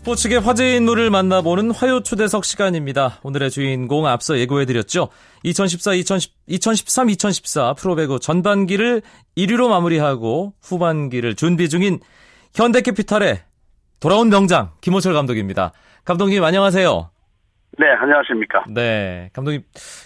스포츠계 화제 인물을 만나보는 화요 초대석 시간입니다. 오늘의 주인공 앞서 예고해드렸죠. 2014, 2010, 2013, 2014 프로배구 전반기를 1위로 마무리하고 후반기를 준비 중인 현대캐피탈의 돌아온 명장 김호철 감독입니다. 감독님 안녕하세요. 네, 안녕하십니까. 네, 감독님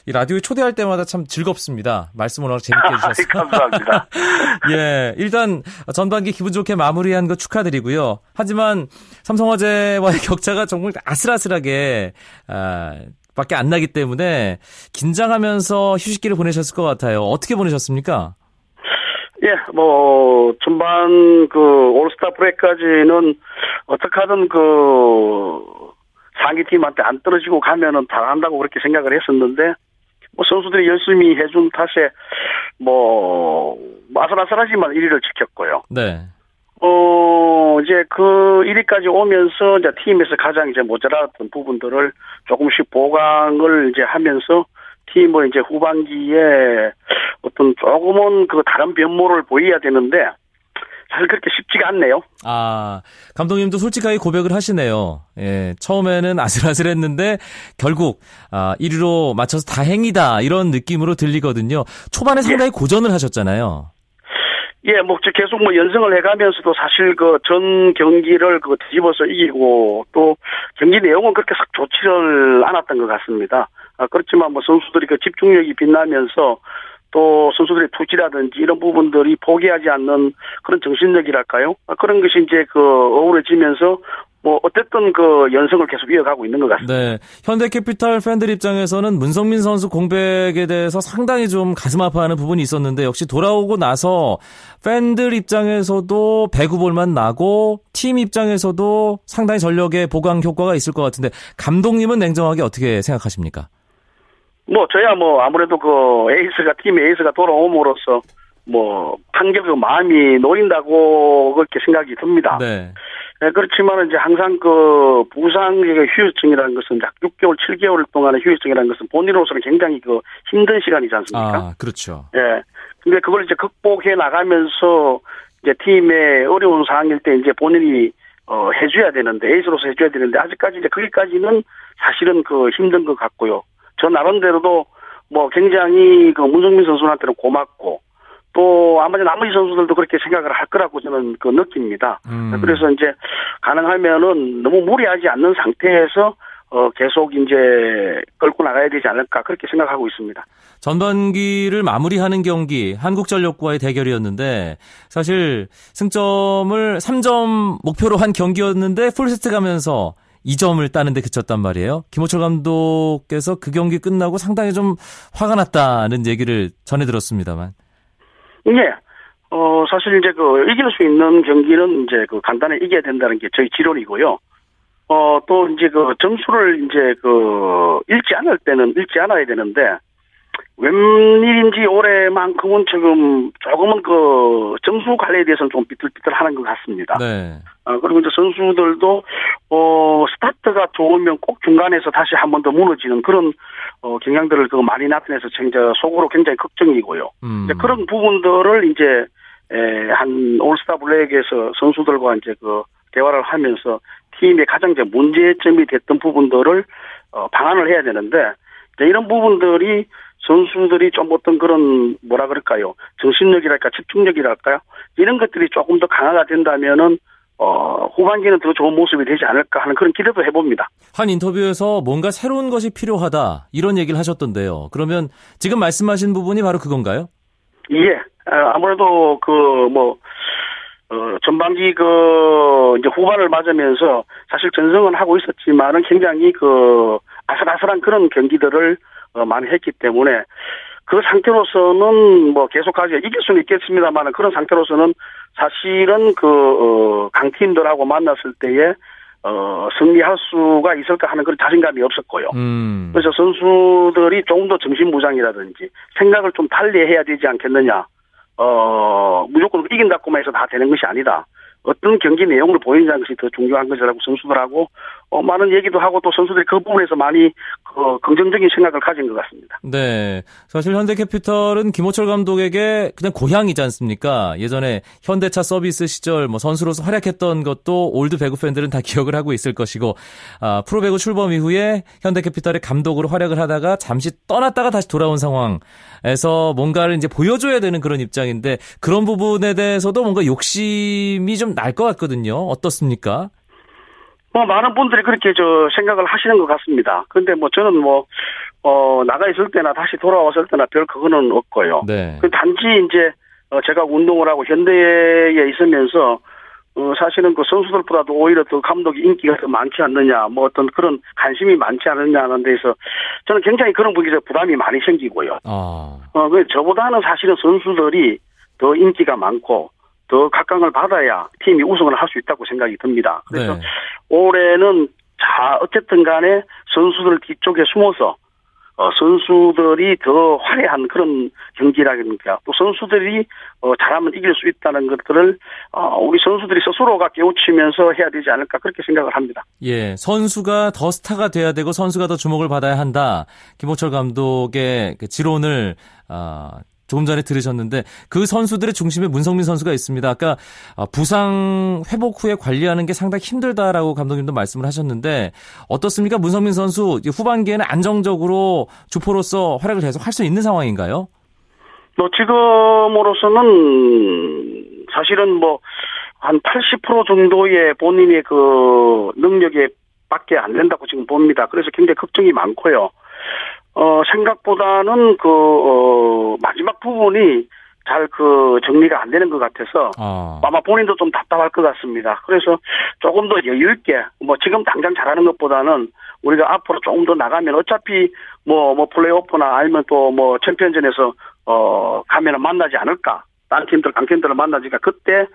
이 라디오에 초대할 때마다 참 즐겁습니다. 말씀 워낙 재밌게 해주셔서. 감사합니다. 예, 일단 전반기 기분 좋게 마무리한 거 축하드리고요. 하지만 삼성화재와의 격차가 정말 아슬아슬하게 아, 밖에 안 나기 때문에 긴장하면서 휴식기를 보내셨을 것 같아요. 어떻게 보내셨습니까? 예, 뭐 전반 그 올스타 브레이크까지는 어떻게 하든 그 상위팀한테 안 떨어지고 가면은 잘한다고 그렇게 생각을 했었는데 뭐 선수들이 열심히 해준 탓에 뭐 아슬아슬하지만 1위를 지켰고요. 네. 어 이제 그 1위까지 오면서 이제 팀에서 가장 이제 모자랐던 부분들을 조금씩 보강을 이제 하면서 팀을 이제 후반기에 어떤 조금은 그 다른 변모를 보여야 되는데 사실 그렇게 쉽지가 않네요. 아, 감독님도 솔직하게 고백을 하시네요. 예, 처음에는 아슬아슬했는데 결국 아, 1위로 맞춰서 다행이다 이런 느낌으로 들리거든요. 초반에 상당히 예. 고전을 하셨잖아요. 예, 뭐 계속 뭐 연승을 해가면서도 사실 그 전 경기를 그 뒤집어서 이기고 또 경기 내용은 그렇게 싹 좋지를 않았던 것 같습니다. 아, 그렇지만 뭐 선수들이 그 집중력이 빛나면서 또 선수들의 투지라든지 이런 부분들이 포기하지 않는 그런 정신력이랄까요? 그런 것이 이제 그 어우러지면서 뭐 어쨌든 그 연승을 계속 이어가고 있는 것 같습니다. 네, 현대캐피탈 팬들 입장에서는 문성민 선수 공백에 대해서 상당히 좀 가슴 아파하는 부분이 있었는데 역시 돌아오고 나서 팬들 입장에서도 배구 볼 맛 나고 팀 입장에서도 상당히 전력의 보강 효과가 있을 것 같은데 감독님은 냉정하게 어떻게 생각하십니까? 뭐 저야 뭐 아무래도 그 에이스가 팀 에이스가 돌아옴으로써 뭐 한결 마음이 놓인다고 그렇게 생각이 듭니다. 네. 네 그렇지만 이제 항상 그 부상의 휴유증이라는 것은 약 6개월, 7개월 동안의 휴유증이라는 것은 본인으로서는 굉장히 그 힘든 시간이지 않습니까? 아, 그렇죠. 예. 네. 근데 그걸 이제 극복해 나가면서 이제 팀의 어려운 상황일 때 이제 본인이 어 해줘야 되는데 에이스로서 해줘야 되는데 아직까지 이제 거기까지는 사실은 그 힘든 것 같고요. 저 나름대로도 뭐 굉장히 그 문성민 선수한테는 고맙고 또 아마 나머지 선수들도 그렇게 생각을 할 거라고 저는 그 느낍니다. 음. 그래서 이제 가능하면은 너무 무리하지 않는 상태에서 어 계속 이제 끌고 나가야 되지 않을까 그렇게 생각하고 있습니다. 전반기를 마무리하는 경기 한국전력과의 대결이었는데 사실 승점을 3점 목표로 한 경기였는데 풀세트 가면서 2점을 따는데 그쳤단 말이에요. 김호철 감독께서 그 경기 끝나고 상당히 좀 화가 났다는 얘기를 전해 들었습니다만. 예. 어, 사실 이제 그 이길 수 있는 경기는 이제 그 간단히 이겨야 된다는 게 저희 지론이고요. 어, 또 이제 그 점수를 이제 그 잃지 않을 때는 잃지 않아야 되는데 웬일인지 올해만큼은 지금 조금은 그 점수 관리에 대해서는 좀 삐뚤삐뚤하는 것 같습니다. 네. 어, 그리고 이제 선수들도 어 스타트가 좋으면 꼭 중간에서 다시 한 번 더 무너지는 그런 어 경향들을 그 많이 나타내서 이제 속으로 굉장히 걱정이고요. 음. 이제 그런 부분들을 이제 에, 한 올스타 블랙에서 선수들과 이제 그 대화를 하면서 팀의 가장 이제 문제점이 됐던 부분들을 어, 방안을 해야 되는데 이제 이런 부분들이 선수들이 좀 어떤 그런 뭐라 그럴까요? 정신력이랄까 집중력이랄까요? 이런 것들이 조금 더 강화가 된다면은 어, 후반기는 더 좋은 모습이 되지 않을까 하는 그런 기대도 해봅니다. 한 인터뷰에서 뭔가 새로운 것이 필요하다 이런 얘기를 하셨던데요. 그러면 지금 말씀하신 부분이 바로 그건가요? 예. 어, 아무래도 그뭐 어, 전반기 그 이제 후반을 맞으면서 사실 전승은 하고 있었지만은 굉장히 그 아슬아슬한 그런 경기들을 어, 많이 했기 때문에 그 상태로서는 뭐 계속하지 이길 수는 있겠습니다만 그런 상태로서는 사실은 그 어, 강팀들하고 만났을 때에 어, 승리할 수가 있을까 하는 그런 자신감이 없었고요. 음. 그래서 선수들이 조금 더 정신무장이라든지 생각을 좀 달리 해야 되지 않겠느냐. 어, 무조건 이긴다고만 해서 다 되는 것이 아니다. 어떤 경기 내용을 보이느냐는 것이 더 중요한 것이라고 선수들하고 어, 많은 얘기도 하고 또 선수들이 그 부분에서 많이 그 긍정적인 생각을 가진 것 같습니다. 네. 사실 현대캐피털은 김호철 감독에게 그냥 고향이지 않습니까? 예전에 현대차 서비스 시절 뭐 선수로서 활약했던 것도 old 배구 팬들은 다 기억을 하고 있을 것이고 아, 프로 배구 출범 이후에 현대캐피털의 감독으로 활약을 하다가 잠시 떠났다가 다시 돌아온 상황에서 뭔가를 이제 보여줘야 되는 그런 입장인데 그런 부분에 대해서도 뭔가 욕심이 좀 날 것 같거든요. 어떻습니까? 뭐 많은 분들이 그렇게 저 생각을 하시는 것 같습니다. 근데 뭐 저는 뭐 어, 나가 있을 때나 다시 돌아왔을 때나 별 그거는 없고요. 네. 그 단지 이제 어, 제가 운동을 하고 현대에 있으면서 어, 사실은 그 선수들보다도 오히려 더 감독이 인기가 더 많지 않느냐, 뭐 어떤 그런 관심이 많지 않느냐 하는 데서 저는 굉장히 그런 부분에서 부담이 많이 생기고요. 아. 어, 그 저보다는 사실은 선수들이 더 인기가 많고 더 각광을 받아야 팀이 우승을 할 수 있다고 생각이 듭니다. 그래서 네. 올해는 자 어쨌든 간에 선수들 뒤쪽에 숨어서 어, 선수들이 더 화려한 그런 경기라든가 또 선수들이 어, 잘하면 이길 수 있다는 것들을 어, 우리 선수들이 스스로가 깨우치면서 해야 되지 않을까 그렇게 생각을 합니다. 예, 선수가 더 스타가 돼야 되고 선수가 더 주목을 받아야 한다. 김호철 감독의 그 지론을 어, 조금 전에 들으셨는데 그 선수들의 중심에 문성민 선수가 있습니다. 아까 아, 부상 회복 후에 관리하는 게 상당히 힘들다라고 감독님도 말씀을 하셨는데 어떻습니까? 문성민 선수 후반기에는 안정적으로 주포로서 활약을 계속 할 수 있는 상황인가요? 뭐 지금으로서는 사실은 뭐 한 80% 정도의 본인의 그 능력에 밖에 안 된다고 지금 봅니다. 그래서 굉장히 걱정이 많고요. 어, 생각보다는 그, 어, 마지막 부분이 잘 그 정리가 안 되는 것 같아서 어. 아마 본인도 좀 답답할 것 같습니다. 그래서 조금 더 여유 있게 뭐 지금 당장 잘하는 것보다는 우리가 앞으로 조금 더 나가면 어차피 뭐뭐 뭐 플레이오프나 아니면 또 뭐 챔피언전에서 어 가면은 만나지 않을까. 다른 팀들 강팀들을 만나지까 그때 네,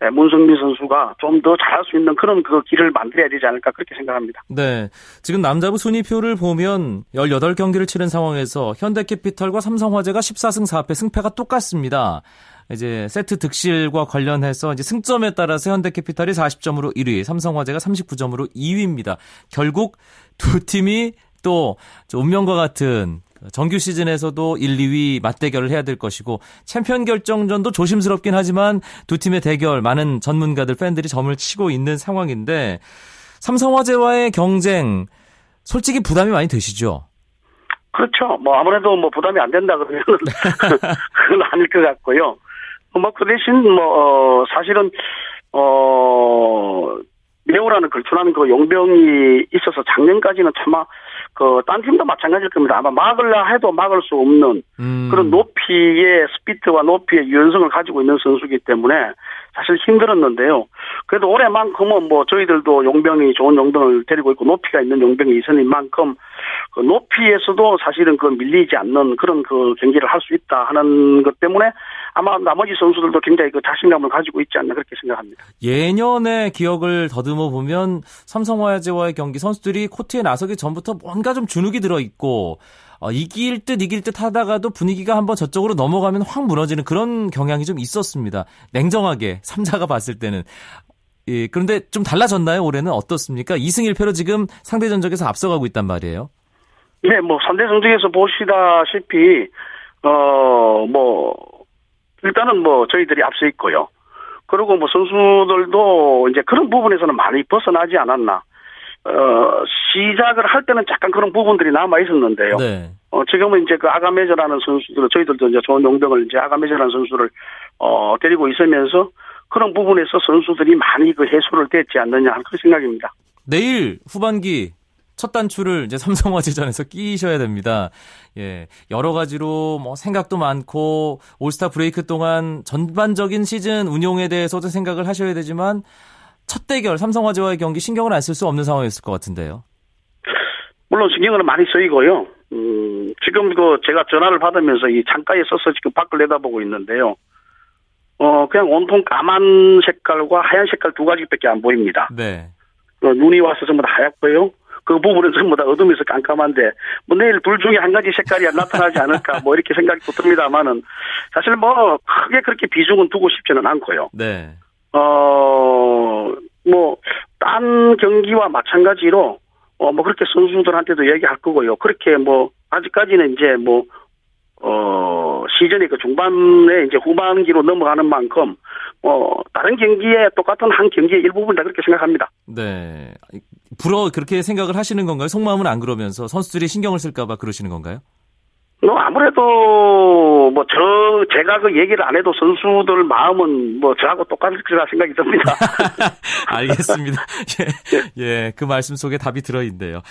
문성민 선수가 좀 더 잘할 수 있는 그런 그 길을 만들어야 되지 않을까 그렇게 생각합니다. 네. 지금 남자부 순위표를 보면 18경기를 치른 상황에서 현대캐피털과 삼성화재가 14승 4패 승패가 똑같습니다. 이제 세트 득실과 관련해서 이제 승점에 따라서 현대캐피탈이 40점으로 1위, 삼성화재가 39점으로 2위입니다. 결국 두 팀이 또 운명과 같은 정규 시즌에서도 1, 2위 맞대결을 해야 될 것이고 챔피언 결정전도 조심스럽긴 하지만 두 팀의 대결 많은 전문가들 팬들이 점을 치고 있는 상황인데 삼성화재와의 경쟁 솔직히 부담이 많이 되시죠? 그렇죠. 뭐 아무래도 뭐 부담이 안 된다 그러면 그건 아닐 것 같고요. 뭐 그 대신 뭐 어, 사실은 어 매우라는 걸출하는 그 용병이 있어서 작년까지는 참아 그딴 팀도 마찬가지일 겁니다. 아마 막을라 해도 막을 수 없는 음. 그런 높이의 스피트와 높이의 유연성을 가지고 있는 선수이기 때문에 사실 힘들었는데요. 그래도 올해만큼은 뭐 저희들도 용병이 좋은 용병을 데리고 있고 높이가 있는 용병이 있으니 만큼 그 높이에서도 사실은 그 밀리지 않는 그런 그 경기를 할 수 있다 하는 것 때문에 아마 나머지 선수들도 굉장히 그 자신감을 가지고 있지 않나 그렇게 생각합니다. 예년의 기억을 더듬어 보면 삼성화재와의 경기 선수들이 코트에 나서기 전부터 뭔가 좀 주눅이 들어 있고 어, 이길 듯 이길 듯 하다가도 분위기가 한번 저쪽으로 넘어가면 확 무너지는 그런 경향이 좀 있었습니다. 냉정하게 삼자가 봤을 때는 예, 그런데 좀 달라졌나요? 올해는 어떻습니까? 2승 1패로 지금 상대 전적에서 앞서가고 있단 말이에요. 네, 뭐 상대 전적에서 보시다시피 어 뭐 일단은 뭐 저희들이 앞서 있고요. 그리고 뭐 선수들도 이제 그런 부분에서는 많이 벗어나지 않았나. 어, 시작을 할 때는 약간 그런 부분들이 남아 있었는데요. 네. 어, 지금은 이제 그 아가메저라는 선수들, 저희들도 이제 좋은 용병을 이제 아가메저라는 선수를, 어, 데리고 있으면서 그런 부분에서 선수들이 많이 그 해소를 됐지 않느냐 하는 그런 생각입니다. 내일 후반기 첫 단추를 이제 삼성화재전에서 끼셔야 됩니다. 예. 여러 가지로 뭐 생각도 많고 올스타 브레이크 동안 전반적인 시즌 운용에 대해서도 생각을 하셔야 되지만 첫 대결 삼성화재와의 경기 신경을 안 쓸 수 없는 상황이었을 것 같은데요. 물론 신경은 많이 쓰이고요. 음, 지금 그 제가 전화를 받으면서 이 창가에 서서 지금 밖을 내다보고 있는데요. 어, 그냥 온통 까만 색깔과 하얀 색깔 두 가지밖에 안 보입니다. 네. 어, 눈이 와서 전부 다 하얗고요. 그 부분은 전부 다 어둠에서 깜깜한데, 뭐 내일 둘 중에 한 가지 색깔이 나타나지 않을까, 뭐 이렇게 생각이 듭니다만은, 사실 뭐 크게 그렇게 비중은 두고 싶지는 않고요. 네. 어, 뭐, 딴 경기와 마찬가지로, 어, 뭐, 그렇게 선수들한테도 얘기할 거고요. 그렇게 뭐, 아직까지는 이제 뭐, 어, 시즌의 그 중반에 이제 후반기로 넘어가는 만큼, 뭐, 다른 경기에 똑같은 한 경기의 일부분이다 그렇게 생각합니다. 네. 불어 그렇게 생각을 하시는 건가요? 속마음은 안 그러면서 선수들이 신경을 쓸까봐 그러시는 건가요? 뭐 아무래도 뭐 저 제가 그 얘기를 안 해도 선수들 마음은 뭐 저하고 똑같을 거라 생각이 듭니다. 알겠습니다. 예, 예, 그 말씀 속에 답이 들어 있네요.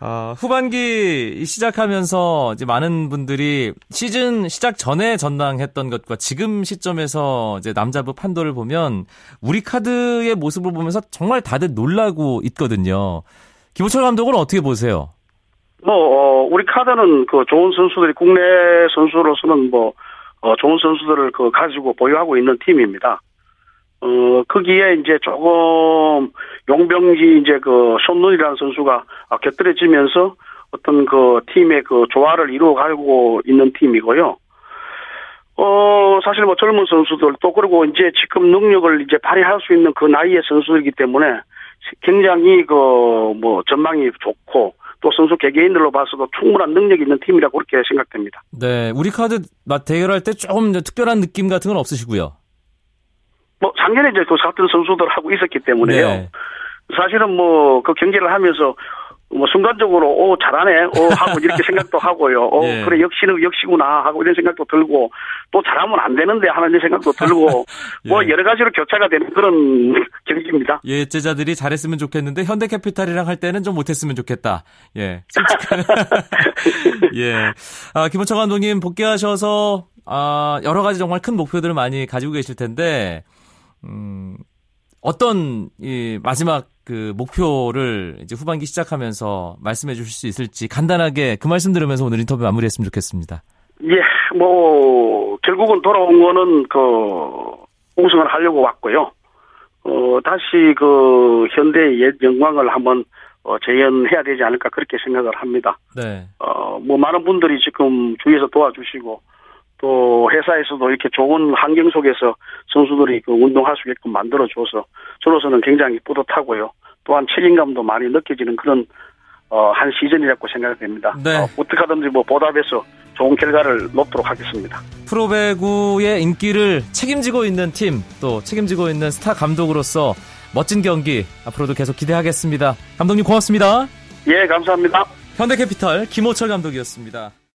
어, 후반기 시작하면서 이제 많은 분들이 시즌 시작 전에 전당했던 것과 지금 시점에서 이제 남자부 판도를 보면 우리 카드의 모습을 보면서 정말 다들 놀라고 있거든요. 김호철 감독은 어떻게 보세요? 뭐, 어, 우리 카드는 그 좋은 선수들이 국내 선수로서는 뭐, 어, 좋은 선수들을 그 가지고 보유하고 있는 팀입니다. 어, 거기에 이제 조금 용병지 이제 그 손눈이라는 선수가 곁들여지면서 어떤 그 팀의 그 조화를 이루어 가고 있는 팀이고요. 어, 사실 뭐 젊은 선수들 또 그리고 이제 지금 능력을 이제 발휘할 수 있는 그 나이의 선수이기 때문에 굉장히 그 뭐 전망이 좋고 또 선수 개개인들로 봐서도 충분한 능력이 있는 팀이라고 그렇게 생각됩니다. 네, 우리 카드 대결할 때 조금 특별한 느낌 같은 건 없으시고요. 뭐 작년에 이제 그 같은 선수들 하고 있었기 때문에요. 네. 사실은 뭐 그 경기를 하면서 뭐 순간적으로 오 잘하네 오 하고 이렇게 생각도 하고요. 오 예. 그래 역시는 역시구나 하고 이런 생각도 들고 또 잘하면 안 되는데 하는 생각도 들고 예. 뭐 여러 가지로 교차가 되는 그런 경기입니다. 예, 제자들이 잘했으면 좋겠는데 현대캐피탈이랑 할 때는 좀 못했으면 좋겠다. 예, 솔직한 예. 아, 김원철 감독님 복귀하셔서 아 여러 가지 정말 큰 목표들을 많이 가지고 계실 텐데 음. 어떤 이 마지막 그 목표를 이제 후반기 시작하면서 말씀해 주실 수 있을지 간단하게 그 말씀 들으면서 오늘 인터뷰 마무리했으면 좋겠습니다. 예, 뭐 결국은 돌아온 거는 그 우승을 하려고 왔고요. 어 다시 그 현대의 옛 영광을 한번 어, 재현해야 되지 않을까 그렇게 생각을 합니다. 네. 어뭐 많은 분들이 지금 주위에서 도와주시고 또 회사에서도 이렇게 좋은 환경 속에서 선수들이 그 운동할 수 있게끔 만들어줘서 저로서는 굉장히 뿌듯하고요. 또한 책임감도 많이 느껴지는 그런 어, 한 시즌이라고 생각됩니다. 네. 어, 어떻게 하든지 뭐 보답해서 좋은 결과를 놓도록 하겠습니다. 프로배구의 인기를 책임지고 있는 팀, 또 책임지고 있는 스타 감독으로서 멋진 경기 앞으로도 계속 기대하겠습니다. 감독님 고맙습니다. 예, 감사합니다. 현대캐피탈 김호철 감독이었습니다.